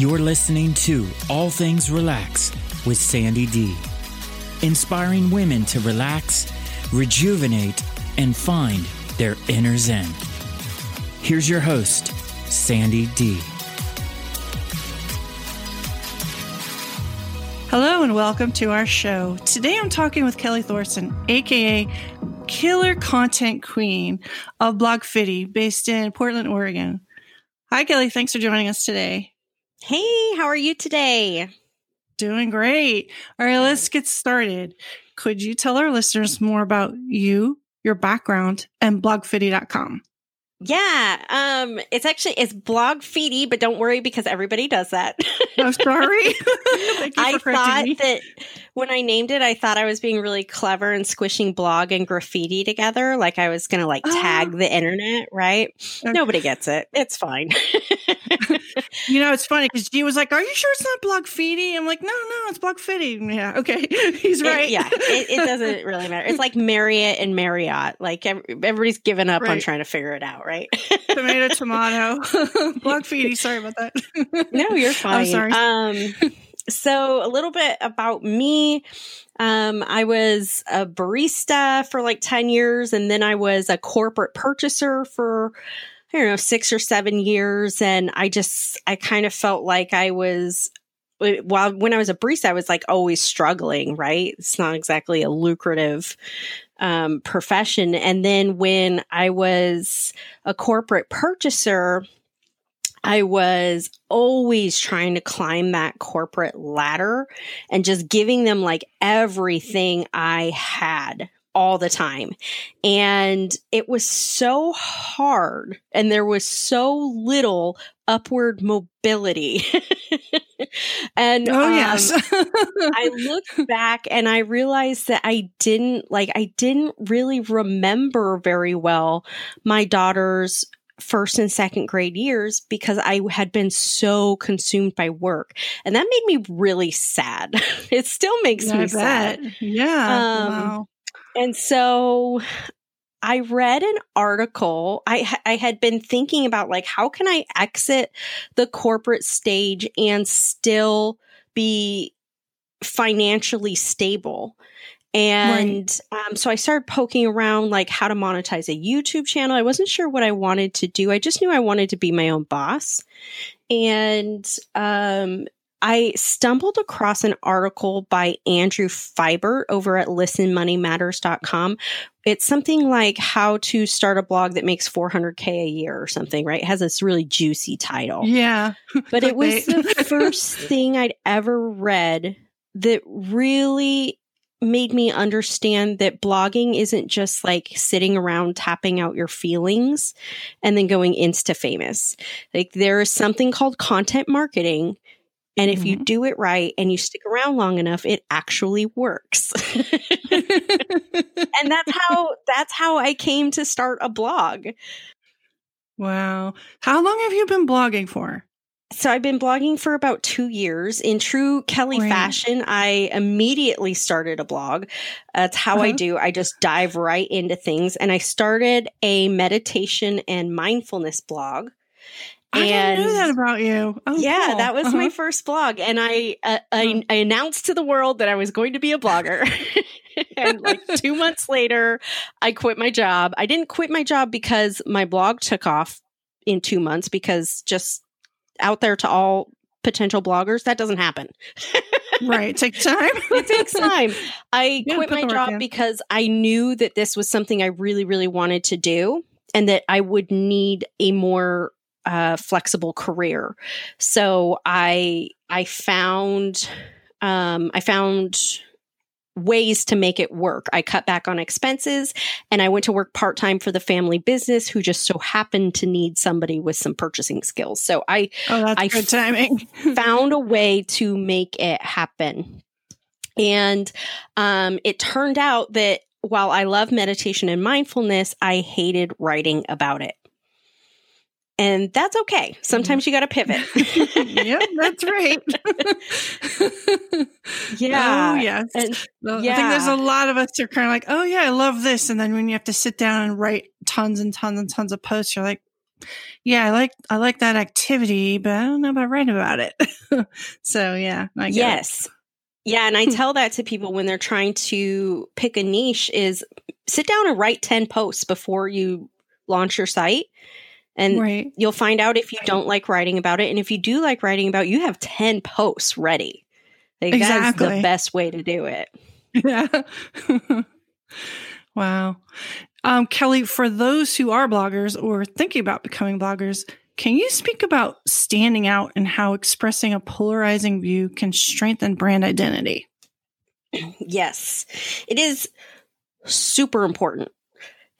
You're listening to All Things Relax with Sandy D. Inspiring women to relax, rejuvenate, and find their inner zen. Here's your host, Sandy D. Hello and welcome to our show. Today I'm talking with Kelly Thorson, aka Killer Content Queen of Blogfitty, based in Portland, Oregon. Hi, Kelly. Thanks for joining us today. Hey, how are you today? Doing great. All right, let's get started. Could you tell our listeners more about you, your background, and blogfitty.com? Yeah, um, it's actually it's blog feedy, but don't worry because everybody does that. I'm oh, sorry. I thought me. that when I named it, I thought I was being really clever and squishing blog and graffiti together, like I was gonna like tag oh. the internet, right? Okay. Nobody gets it. It's fine. you know, it's funny because G was like, "Are you sure it's not blogfeedy?" I'm like, "No, no, it's blogfitty." Yeah, okay, he's right. It, yeah, it, it, doesn't really matter. It's like Marriott and Marriott. Like everybody's given up right. on trying to figure it out, right? tomato, tomato, blogfeedy. Sorry about that. no, you're fine. I'm sorry. Um, so a little bit about me. Um, I was a barista for like 10 years, and then I was a corporate purchaser for, I don't know, six or seven years. And I just, I kind of felt like I was, while when I was a barista, I was like always struggling, right? It's not exactly a lucrative um, profession. And then when I was a corporate purchaser, I was always trying to climb that corporate ladder and just giving them like everything I had all the time. And it was so hard and there was so little upward mobility. and oh um, yes i looked back and i realized that i didn't like i didn't really remember very well my daughter's first and second grade years because I had been so consumed by work. And that made me really sad. it still makes yeah, me sad. Yeah. Um, wow. And so I read an article. I I had been thinking about like how can I exit the corporate stage and still be financially stable. And right. um, so I started poking around like how to monetize a YouTube channel. I wasn't sure what I wanted to do. I just knew I wanted to be my own boss. And um, I stumbled across an article by Andrew Fiore over at listenmoneymatters.com. It's something like how to start a blog that makes 400k a year or something, right? It has this really juicy title. Yeah. But it was the first thing I'd ever read that really made me understand that blogging isn't just like sitting around tapping out your feelings and then going insta famous. Like there is something called content marketing. And if mm-hmm. you do it right and you stick around long enough, it actually works. and that's how that's how I came to start a blog. Wow. How long have you been blogging for? So I've been blogging for about two years. In true Kelly right. fashion, I immediately started a blog. That's how uh-huh. I do. I just dive right into things. And I started a meditation and mindfulness blog. I and didn't know that about you. Oh, yeah, cool. that was uh-huh. my first blog, and I, uh, I, I announced to the world that I was going to be a blogger. and like two months later, I quit my job. I didn't quit my job because my blog took off in two months because just out there to all potential bloggers. That doesn't happen. right. It takes time. it takes time. I yeah, quit my job in. because I knew that this was something I really, really wanted to do and that I would need a more uh, flexible career. So I I found um, I found ways to make it work. I cut back on expenses and I went to work part time for the family business who just so happened to need somebody with some purchasing skills. So I, oh, that's I good timing. found a way to make it happen. And um, it turned out that while I love meditation and mindfulness, I hated writing about it and that's okay. Sometimes you got to pivot. yep, that's right. yeah. Oh, yes. And, yeah. I think there's a lot of us who are kind of like, oh, yeah, I love this. And then when you have to sit down and write tons and tons and tons of posts, you're like, Yeah, I like I like that activity, but I don't know about writing about it. so yeah, yes. It. Yeah, and I hmm. tell that to people when they're trying to pick a niche is sit down and write 10 posts before you launch your site. And right. you'll find out if you don't like writing about it. And if you do like writing about, it, you have 10 posts ready. Like exactly. That's the best way to do it. Yeah. wow. Um, Kelly, for those who are bloggers or thinking about becoming bloggers, can you speak about standing out and how expressing a polarizing view can strengthen brand identity? Yes, it is super important.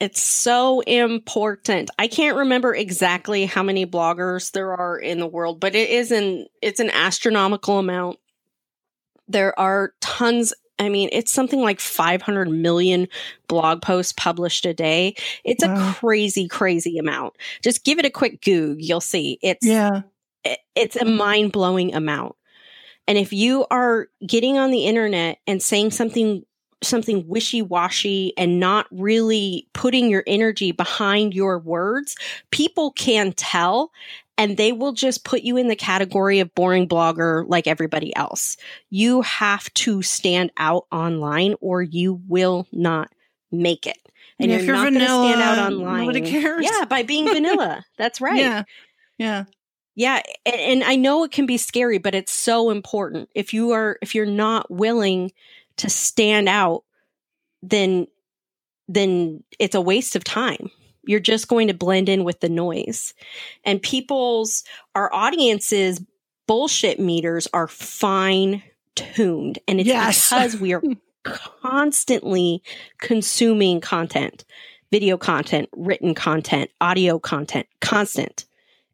It's so important. I can't remember exactly how many bloggers there are in the world, but it is an it's an astronomical amount. There are tons I mean, it's something like 500 million blog posts published a day. It's wow. a crazy, crazy amount. Just give it a quick Goog. You'll see. It's, yeah. It, it's a mind blowing amount. And if you are getting on the internet and saying something something wishy-washy and not really putting your energy behind your words, people can tell and they will just put you in the category of boring blogger like everybody else. You have to stand out online or you will not make it. And yeah, you're, you're, not going to stand out online. Nobody cares. Yeah, by being vanilla. That's right. Yeah. Yeah. Yeah, and, and I know it can be scary, but it's so important. If you are if you're not willing to stand out, then then it's a waste of time you're just going to blend in with the noise. And people's, our audiences, bullshit meters are fine tuned. And it's yes. because we are constantly consuming content, video content, written content, audio content, constant.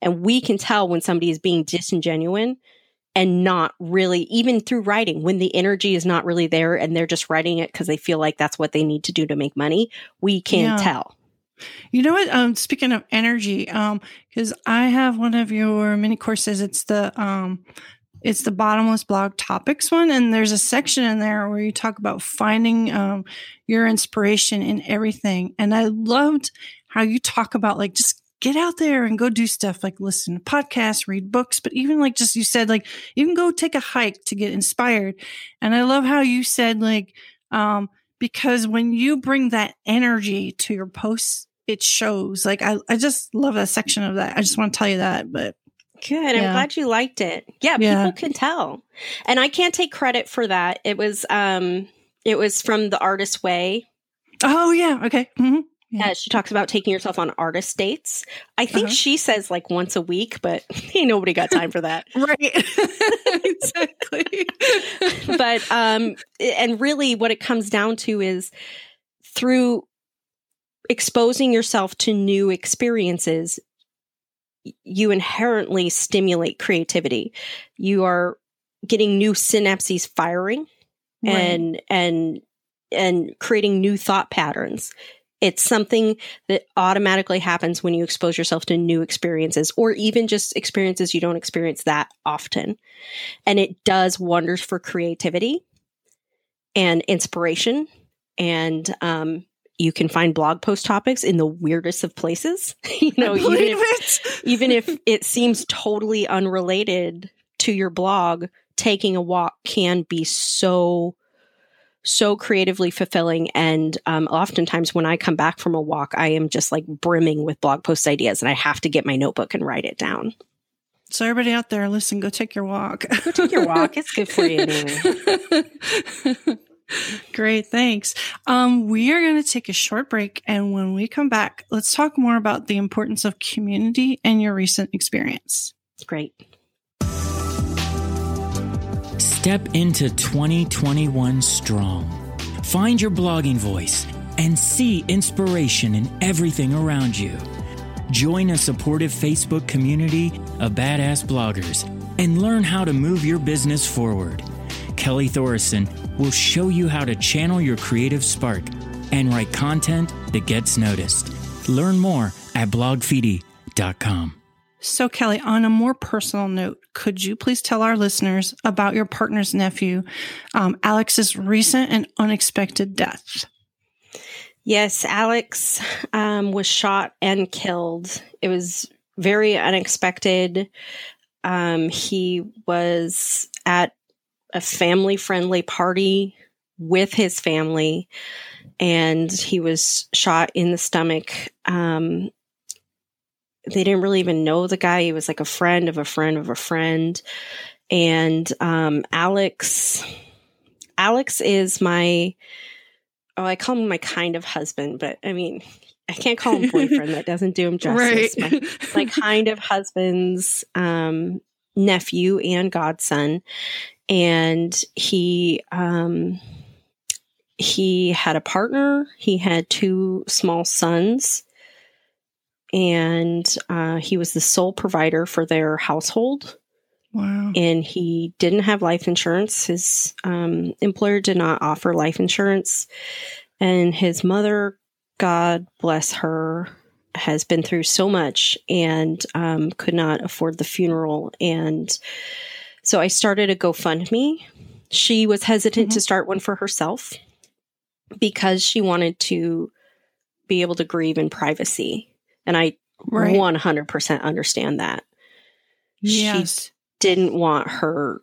And we can tell when somebody is being disingenuous and not really, even through writing, when the energy is not really there and they're just writing it because they feel like that's what they need to do to make money, we can yeah. tell. You know what? Um, speaking of energy, um, because I have one of your mini courses. It's the um, it's the bottomless blog topics one, and there's a section in there where you talk about finding um your inspiration in everything. And I loved how you talk about like just get out there and go do stuff like listen to podcasts, read books, but even like just you said like even go take a hike to get inspired. And I love how you said like um because when you bring that energy to your posts, it shows. Like I, I just love that section of that. I just want to tell you that, but Good. I'm glad you liked it. Yeah, yeah, people can tell. And I can't take credit for that. It was um it was from the artist way. Oh yeah, okay. Mm-hmm. Yeah. Uh, she talks about taking yourself on artist dates. I think uh-huh. she says like once a week, but ain't nobody got time for that. right. exactly. but um and really what it comes down to is through exposing yourself to new experiences, you inherently stimulate creativity. You are getting new synapses firing right. and and and creating new thought patterns. It's something that automatically happens when you expose yourself to new experiences or even just experiences you don't experience that often. And it does wonders for creativity and inspiration and um, you can find blog post topics in the weirdest of places. you know, even if, even if it seems totally unrelated to your blog, taking a walk can be so so creatively fulfilling and um, oftentimes when i come back from a walk i am just like brimming with blog post ideas and i have to get my notebook and write it down so everybody out there listen go take your walk go take your walk it's good for you anyway. Great, thanks. Um, we are going to take a short break, and when we come back, let's talk more about the importance of community and your recent experience. Great. Step into 2021 strong. Find your blogging voice and see inspiration in everything around you. Join a supportive Facebook community of badass bloggers and learn how to move your business forward. Kelly Thorson will show you how to channel your creative spark and write content that gets noticed. Learn more at blogfeedy.com. So, Kelly, on a more personal note, could you please tell our listeners about your partner's nephew, um, Alex's recent and unexpected death? Yes, Alex um, was shot and killed. It was very unexpected. Um, he was at a family friendly party with his family and he was shot in the stomach. Um, they didn't really even know the guy. He was like a friend of a friend of a friend. And um, Alex, Alex is my, oh, I call him my kind of husband, but I mean, I can't call him boyfriend. that doesn't do him justice. Right. My, my, kind of husband's um, nephew and godson, and he um, he had a partner. He had two small sons, and uh, he was the sole provider for their household. Wow. And he didn't have life insurance. His um, employer did not offer life insurance. And his mother God bless her, has been through so much and um, could not afford the funeral. And so I started a GoFundMe. She was hesitant mm-hmm. to start one for herself because she wanted to be able to grieve in privacy. And I right. 100% understand that. Yes. She didn't want her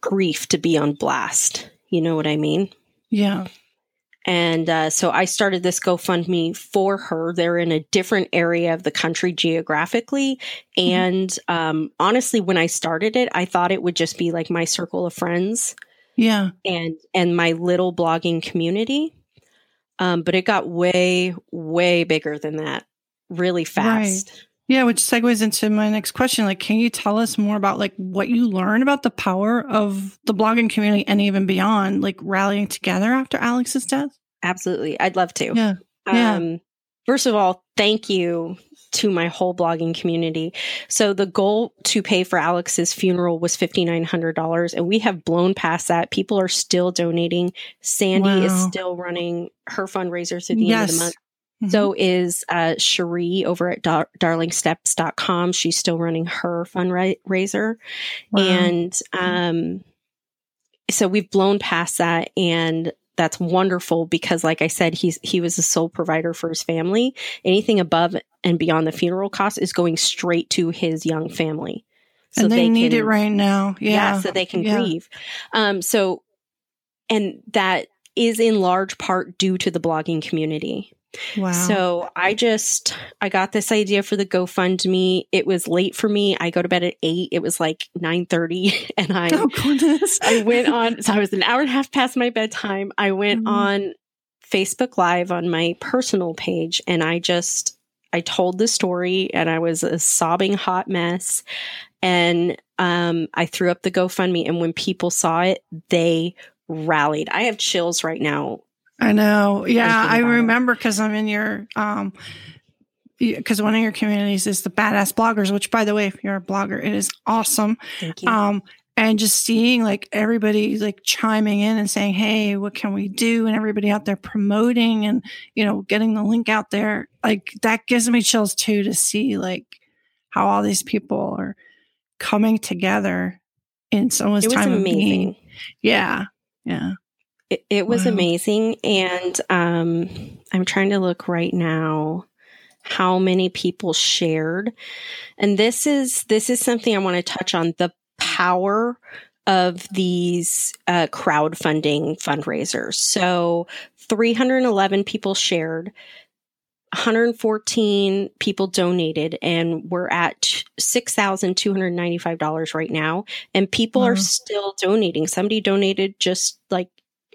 grief to be on blast. You know what I mean? Yeah. And uh, so I started this GoFundMe for her. They're in a different area of the country geographically. Mm-hmm. And um, honestly, when I started it, I thought it would just be like my circle of friends. Yeah. And and my little blogging community. Um, but it got way, way bigger than that really fast. Right. Yeah, which segues into my next question. Like, can you tell us more about like what you learned about the power of the blogging community and even beyond, like rallying together after Alex's death? Absolutely. I'd love to. Yeah. Yeah. Um, first of all, thank you to my whole blogging community. So the goal to pay for Alex's funeral was $5,900 and we have blown past that. People are still donating. Sandy wow. is still running her fundraiser through the yes. end of the month. Mm-hmm. So is uh, Cherie over at dar- darlingsteps.com. She's still running her fundraiser. Wow. And um, so we've blown past that. And that's wonderful because like I said, he's he was the sole provider for his family. Anything above and beyond the funeral cost is going straight to his young family. So and they, they need can, it right now. Yeah. yeah so they can yeah. grieve. Um, so and that is in large part due to the blogging community. Wow. So I just I got this idea for the GoFundMe. It was late for me. I go to bed at eight. It was like nine thirty, and I oh, goodness. I went on. So I was an hour and a half past my bedtime. I went mm-hmm. on Facebook Live on my personal page, and I just I told the story, and I was a sobbing hot mess, and um, I threw up the GoFundMe, and when people saw it, they rallied. I have chills right now I know. Yeah, I remember because I'm in your um because one of your communities is the badass bloggers, which by the way, if you're a blogger, it is awesome. Thank you. Um and just seeing like everybody like chiming in and saying, Hey, what can we do? And everybody out there promoting and, you know, getting the link out there. Like that gives me chills too to see like how all these people are coming together in someone's time amazing. of being. Yeah. Yeah. It, it was wow. amazing. And um, I'm trying to look right now how many people shared. And this is this is something I want to touch on the power of these uh, crowdfunding fundraisers. So 311 people shared. 114 people donated and we're at $6,295 right now. And people are still donating. Somebody donated just like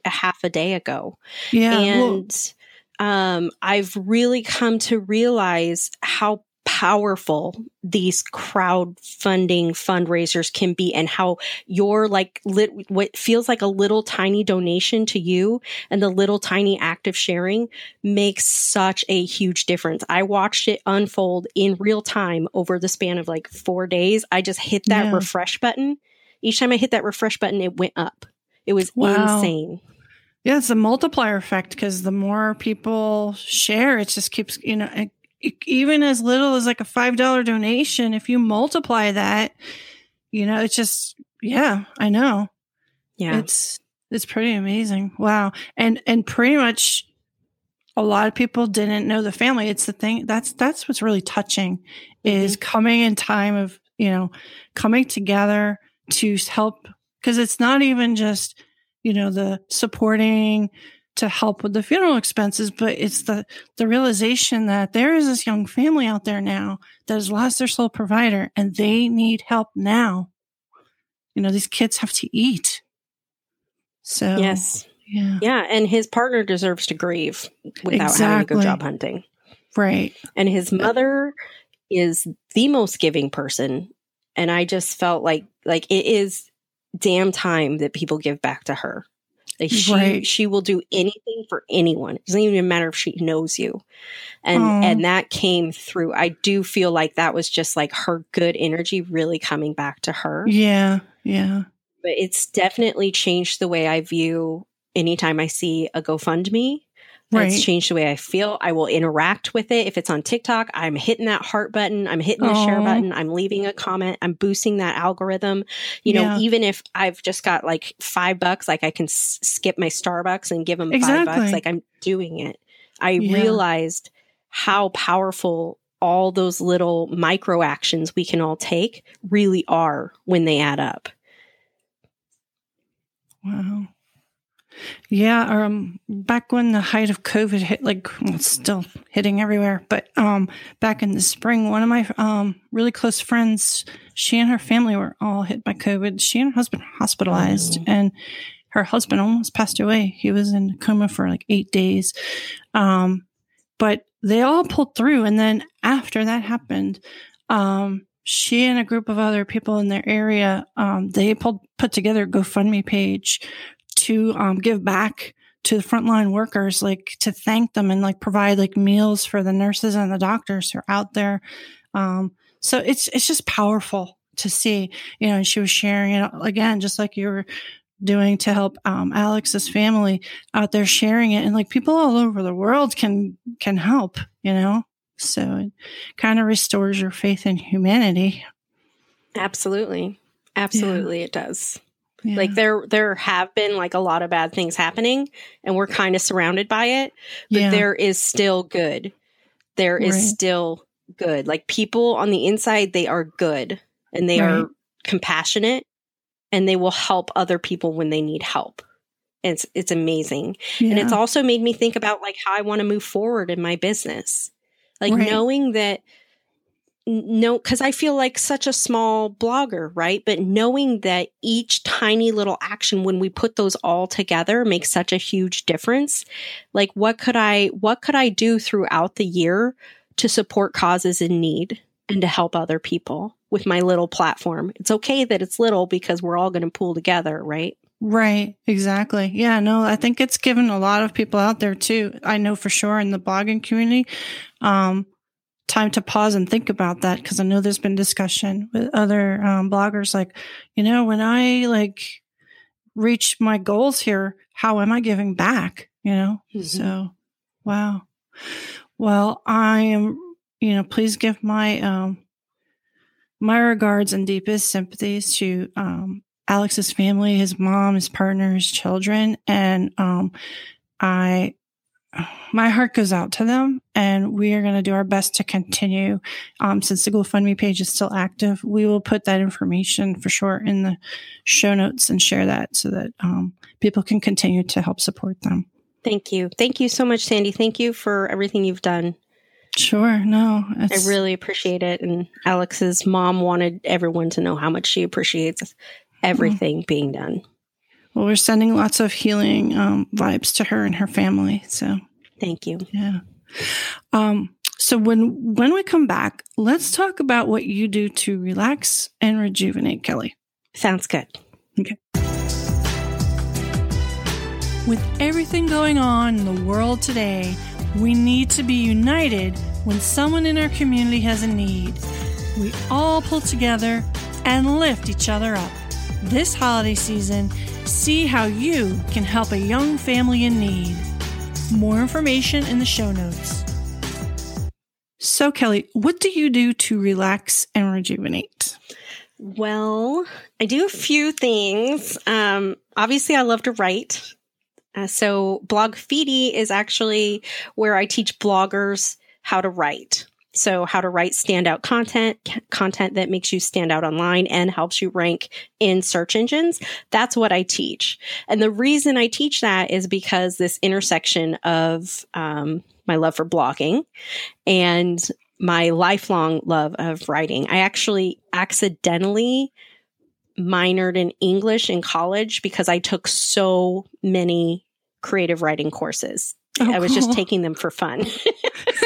a half a day ago. Yeah. And well, um, I've really come to realize how powerful these crowdfunding fundraisers can be and how your like lit, what feels like a little tiny donation to you and the little tiny act of sharing makes such a huge difference. I watched it unfold in real time over the span of like 4 days. I just hit that yeah. refresh button. Each time I hit that refresh button it went up. It was wow. insane. Yeah, it's a multiplier effect because the more people share, it just keeps, you know, it, it, even as little as like a $5 donation, if you multiply that, you know, it's just, yeah, I know. Yeah. It's, it's pretty amazing. Wow. And, and pretty much a lot of people didn't know the family. It's the thing that's that's what's really touching mm-hmm. is coming in time of, you know, coming together to help because it's not even just, you know, the supporting to help with the funeral expenses, but it's the the realization that there is this young family out there now that has lost their sole provider and they need help now. You know, these kids have to eat. So Yes. Yeah. Yeah. And his partner deserves to grieve without exactly. having to go job hunting. Right. And his mother is the most giving person. And I just felt like like it is damn time that people give back to her. Like she right. she will do anything for anyone. It doesn't even matter if she knows you. And Aww. and that came through. I do feel like that was just like her good energy really coming back to her. Yeah. Yeah. But it's definitely changed the way I view anytime I see a GoFundMe. Right. It's changed the way I feel. I will interact with it. If it's on TikTok, I'm hitting that heart button. I'm hitting the Aww. share button. I'm leaving a comment. I'm boosting that algorithm. You yeah. know, even if I've just got like five bucks, like I can s- skip my Starbucks and give them exactly. five bucks. Like I'm doing it. I yeah. realized how powerful all those little micro actions we can all take really are when they add up. Wow. Yeah, um, back when the height of COVID hit, like well, it's still hitting everywhere, but um, back in the spring, one of my um really close friends, she and her family were all hit by COVID. She and her husband hospitalized, oh. and her husband almost passed away. He was in a coma for like eight days, um, but they all pulled through. And then after that happened, um, she and a group of other people in their area, um, they pulled put together a GoFundMe page to um, give back to the frontline workers, like to thank them and like provide like meals for the nurses and the doctors who are out there. Um, so it's it's just powerful to see, you know. And she was sharing it again, just like you were doing to help um, Alex's family out there sharing it, and like people all over the world can can help, you know. So it kind of restores your faith in humanity. Absolutely, absolutely, yeah. it does. Yeah. Like there there have been like a lot of bad things happening and we're kind of surrounded by it, but yeah. there is still good. There is right. still good. Like people on the inside they are good and they right. are compassionate and they will help other people when they need help. It's it's amazing. Yeah. And it's also made me think about like how I want to move forward in my business. Like right. knowing that no, because I feel like such a small blogger, right? But knowing that each tiny little action, when we put those all together, makes such a huge difference. Like, what could I, what could I do throughout the year to support causes in need and to help other people with my little platform? It's okay that it's little because we're all going to pull together, right? Right, exactly. Yeah, no, I think it's given a lot of people out there too. I know for sure in the blogging community. Um, time to pause and think about that because I know there's been discussion with other um, bloggers like, you know, when I like reach my goals here, how am I giving back? You know, mm-hmm. so wow. Well, I am, you know, please give my um my regards and deepest sympathies to um Alex's family, his mom, his partner, his children, and um I my heart goes out to them and we are going to do our best to continue. Um, since the gofundme page is still active we will put that information for sure in the show notes and share that so that um, people can continue to help support them. Thank you. Thank you so much sandy. Thank you for everything you've done. Sure no i really appreciate it and alex's mom wanted everyone to know how much she appreciates everything mm. being done well, we're sending lots of healing um, vibes to her and her family. So thank you. Yeah. Um, so when when we come back, let's talk about what you do to relax and rejuvenate, Kelly. Sounds good. Okay. With everything going on in the world today, we need to be united when someone in our community has a need. We all pull together and lift each other up. This holiday season, See how you can help a young family in need. More information in the show notes. So, Kelly, what do you do to relax and rejuvenate? Well, I do a few things. Um, obviously, I love to write. Uh, so Blogfeedy is actually where I teach bloggers how to write. So how to write standout content, content that makes you stand out online and helps you rank in search engines. That's what I teach. And the reason I teach that is because this intersection of um, my love for blogging and my lifelong love of writing. I actually accidentally minored in English in college because I took so many creative writing courses. Oh, I was cool. just taking them for fun.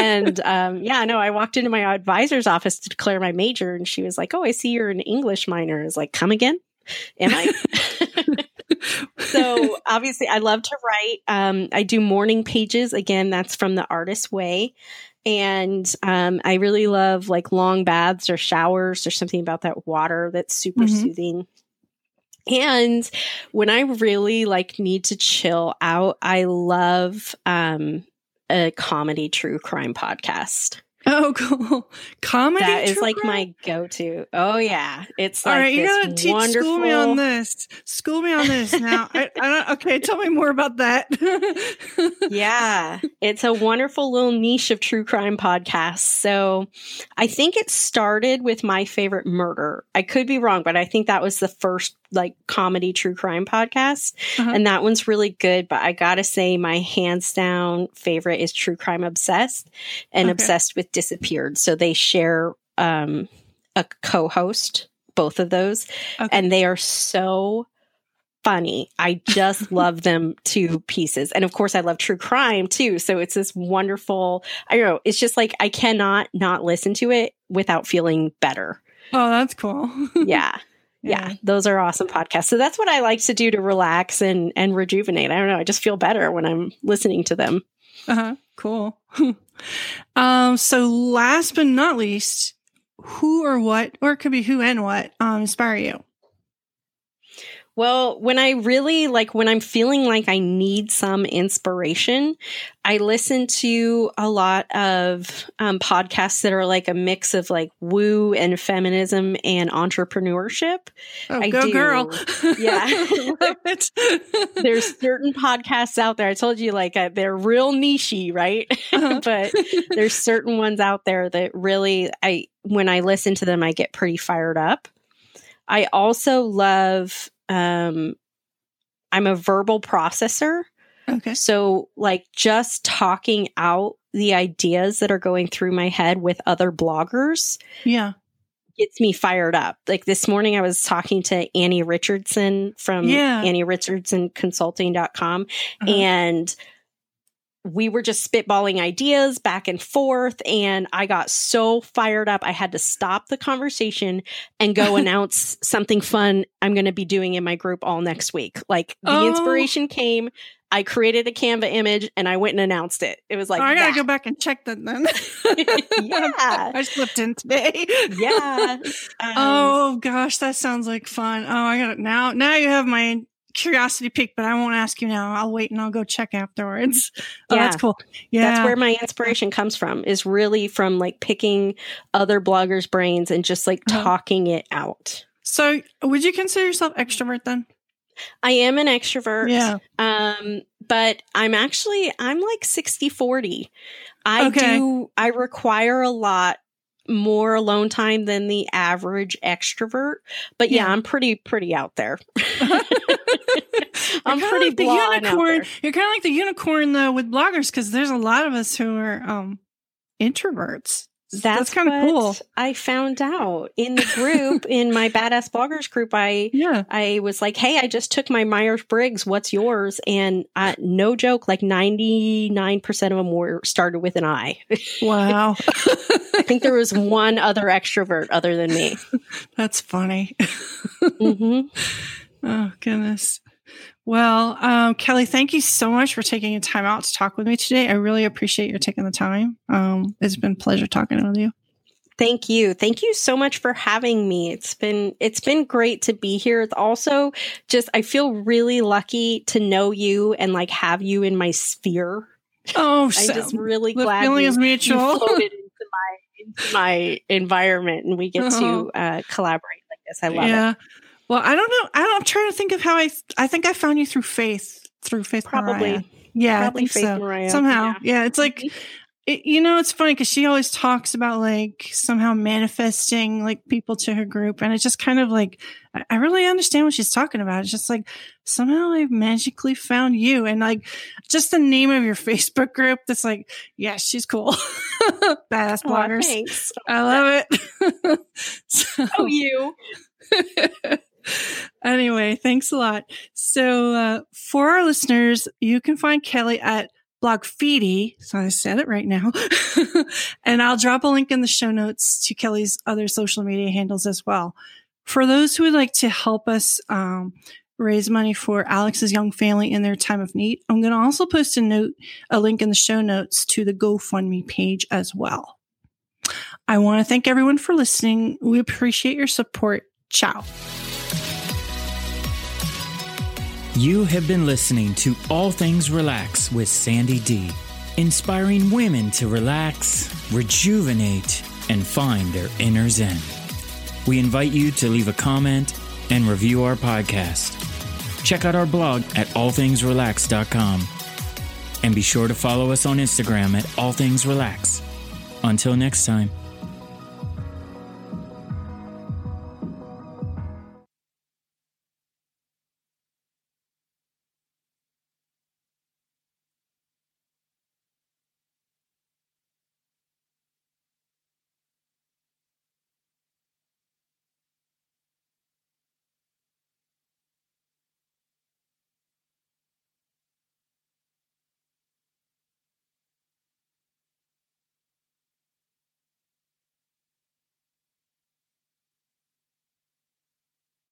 and um, yeah, no, I walked into my advisor's office to declare my major, and she was like, "Oh, I see you're an English minor." I was like, "Come again?" Am I? so obviously, I love to write. Um, I do morning pages. Again, that's from the Artist Way. And um, I really love like long baths or showers. or something about that water that's super mm-hmm. soothing. And when I really like need to chill out, I love um, a comedy true crime podcast. Oh, cool. Comedy. That is like my go-to. Oh yeah, it's like all right. You gotta teach wonderful... school me on this. School me on this now. I, I don't. Okay, tell me more about that. yeah, it's a wonderful little niche of true crime podcasts. So, I think it started with my favorite murder. I could be wrong, but I think that was the first like comedy true crime podcast. Uh-huh. And that one's really good. But I gotta say, my hands down favorite is True Crime Obsessed and okay. Obsessed with Disappeared. So they share um, a co host, both of those. Okay. And they are so funny. I just love them to pieces. And of course, I love true crime too. So it's this wonderful, I don't know, it's just like I cannot not listen to it without feeling better. Oh, that's cool. yeah yeah. those are awesome podcasts. So that's what I like to do to relax and and rejuvenate. I don't know, I just feel better when I'm listening to them. Uh-huh. Cool. um so last but not least, who or what or it could be who and what um inspire you? Well, when I really like, when I'm feeling like I need some inspiration, I listen to a lot of um, podcasts that are like a mix of like woo and feminism and entrepreneurship. Oh, I go do. girl. Yeah. there's certain podcasts out there. I told you like uh, they're real nichey, right? Uh-huh. but there's certain ones out there that really, I, when I listen to them, I get pretty fired up. I also love um, I'm a verbal processor. Okay. So, like, just talking out the ideas that are going through my head with other bloggers. Yeah. Gets me fired up. Like this morning, I was talking to Annie Richardson from yeah. Annie Richardson Consulting.com. Uh-huh. And we were just spitballing ideas back and forth and i got so fired up i had to stop the conversation and go announce something fun i'm going to be doing in my group all next week. Like the oh. inspiration came i created a canva image and i went and announced it. It was like oh, i gotta that. go back and check that then. Yeah. I slipped in today. Yeah. Um, oh gosh that sounds like fun. Oh i got it now now you have my curiosity peak, but I won't ask you now. I'll wait and I'll go check afterwards. Oh, yeah. that's cool. Yeah. That's where my inspiration comes from is really from like picking other bloggers' brains and just like uh-huh. talking it out. So would you consider yourself extrovert then? I am an extrovert. Yeah. Um, but I'm actually I'm like 60 40. I okay. do I require a lot more alone time than the average extrovert. But yeah, yeah I'm pretty pretty out there. I'm pretty like the unicorn. You're kind of like the unicorn though with bloggers because there's a lot of us who are um introverts. That's, That's kind of cool. I found out in the group in my badass bloggers group. I yeah. I was like, "Hey, I just took my Myers Briggs. What's yours?" And uh, no joke, like ninety nine percent of them were started with an I. Wow. I think there was one other extrovert other than me. That's funny. mm-hmm. Oh goodness. Well, um, Kelly, thank you so much for taking your time out to talk with me today. I really appreciate your taking the time. Um, it's been a pleasure talking with you. Thank you. Thank you so much for having me. It's been it's been great to be here. It's also just I feel really lucky to know you and like have you in my sphere. Oh, I'm so just really glad feeling you, is mutual. floated into my into my environment and we get uh-huh. to uh, collaborate like this. I love yeah. it. Well, I don't know. I am trying to think of how I. I think I found you through faith. through Faith Probably. Mariah. Yeah, Probably I think Faith so. Mariah. Somehow, Yeah. yeah. It's like, Mhm. it, you know, it's funny because she always talks about like somehow manifesting like people to her group, and it's just kind of like I, I really understand what she's talking about. It's just like somehow I magically found you, and like just the name of your Facebook group. That's like, yeah, she's cool, badass bloggers. thanks. I love it. so, Oh, you. Anyway, thanks a lot. So, uh, for our listeners, you can find Kelly at Blogfeedy. So I said it right now. and I'll drop a link in the show notes to Kelly's other social media handles as well. For those who would like to help us, um, raise money for Alex's young family in their time of need, I'm going to also post a note, a link in the show notes to the GoFundMe page as well. I want to thank everyone for listening. We appreciate your support. Ciao. You have been listening to All Things Relax with Sandy D, inspiring women to relax, rejuvenate, and find their inner zen. We invite you to leave a comment and review our podcast. Check out our blog at allthingsrelax.com and be sure to follow us on Instagram at allthingsrelax. Until next time.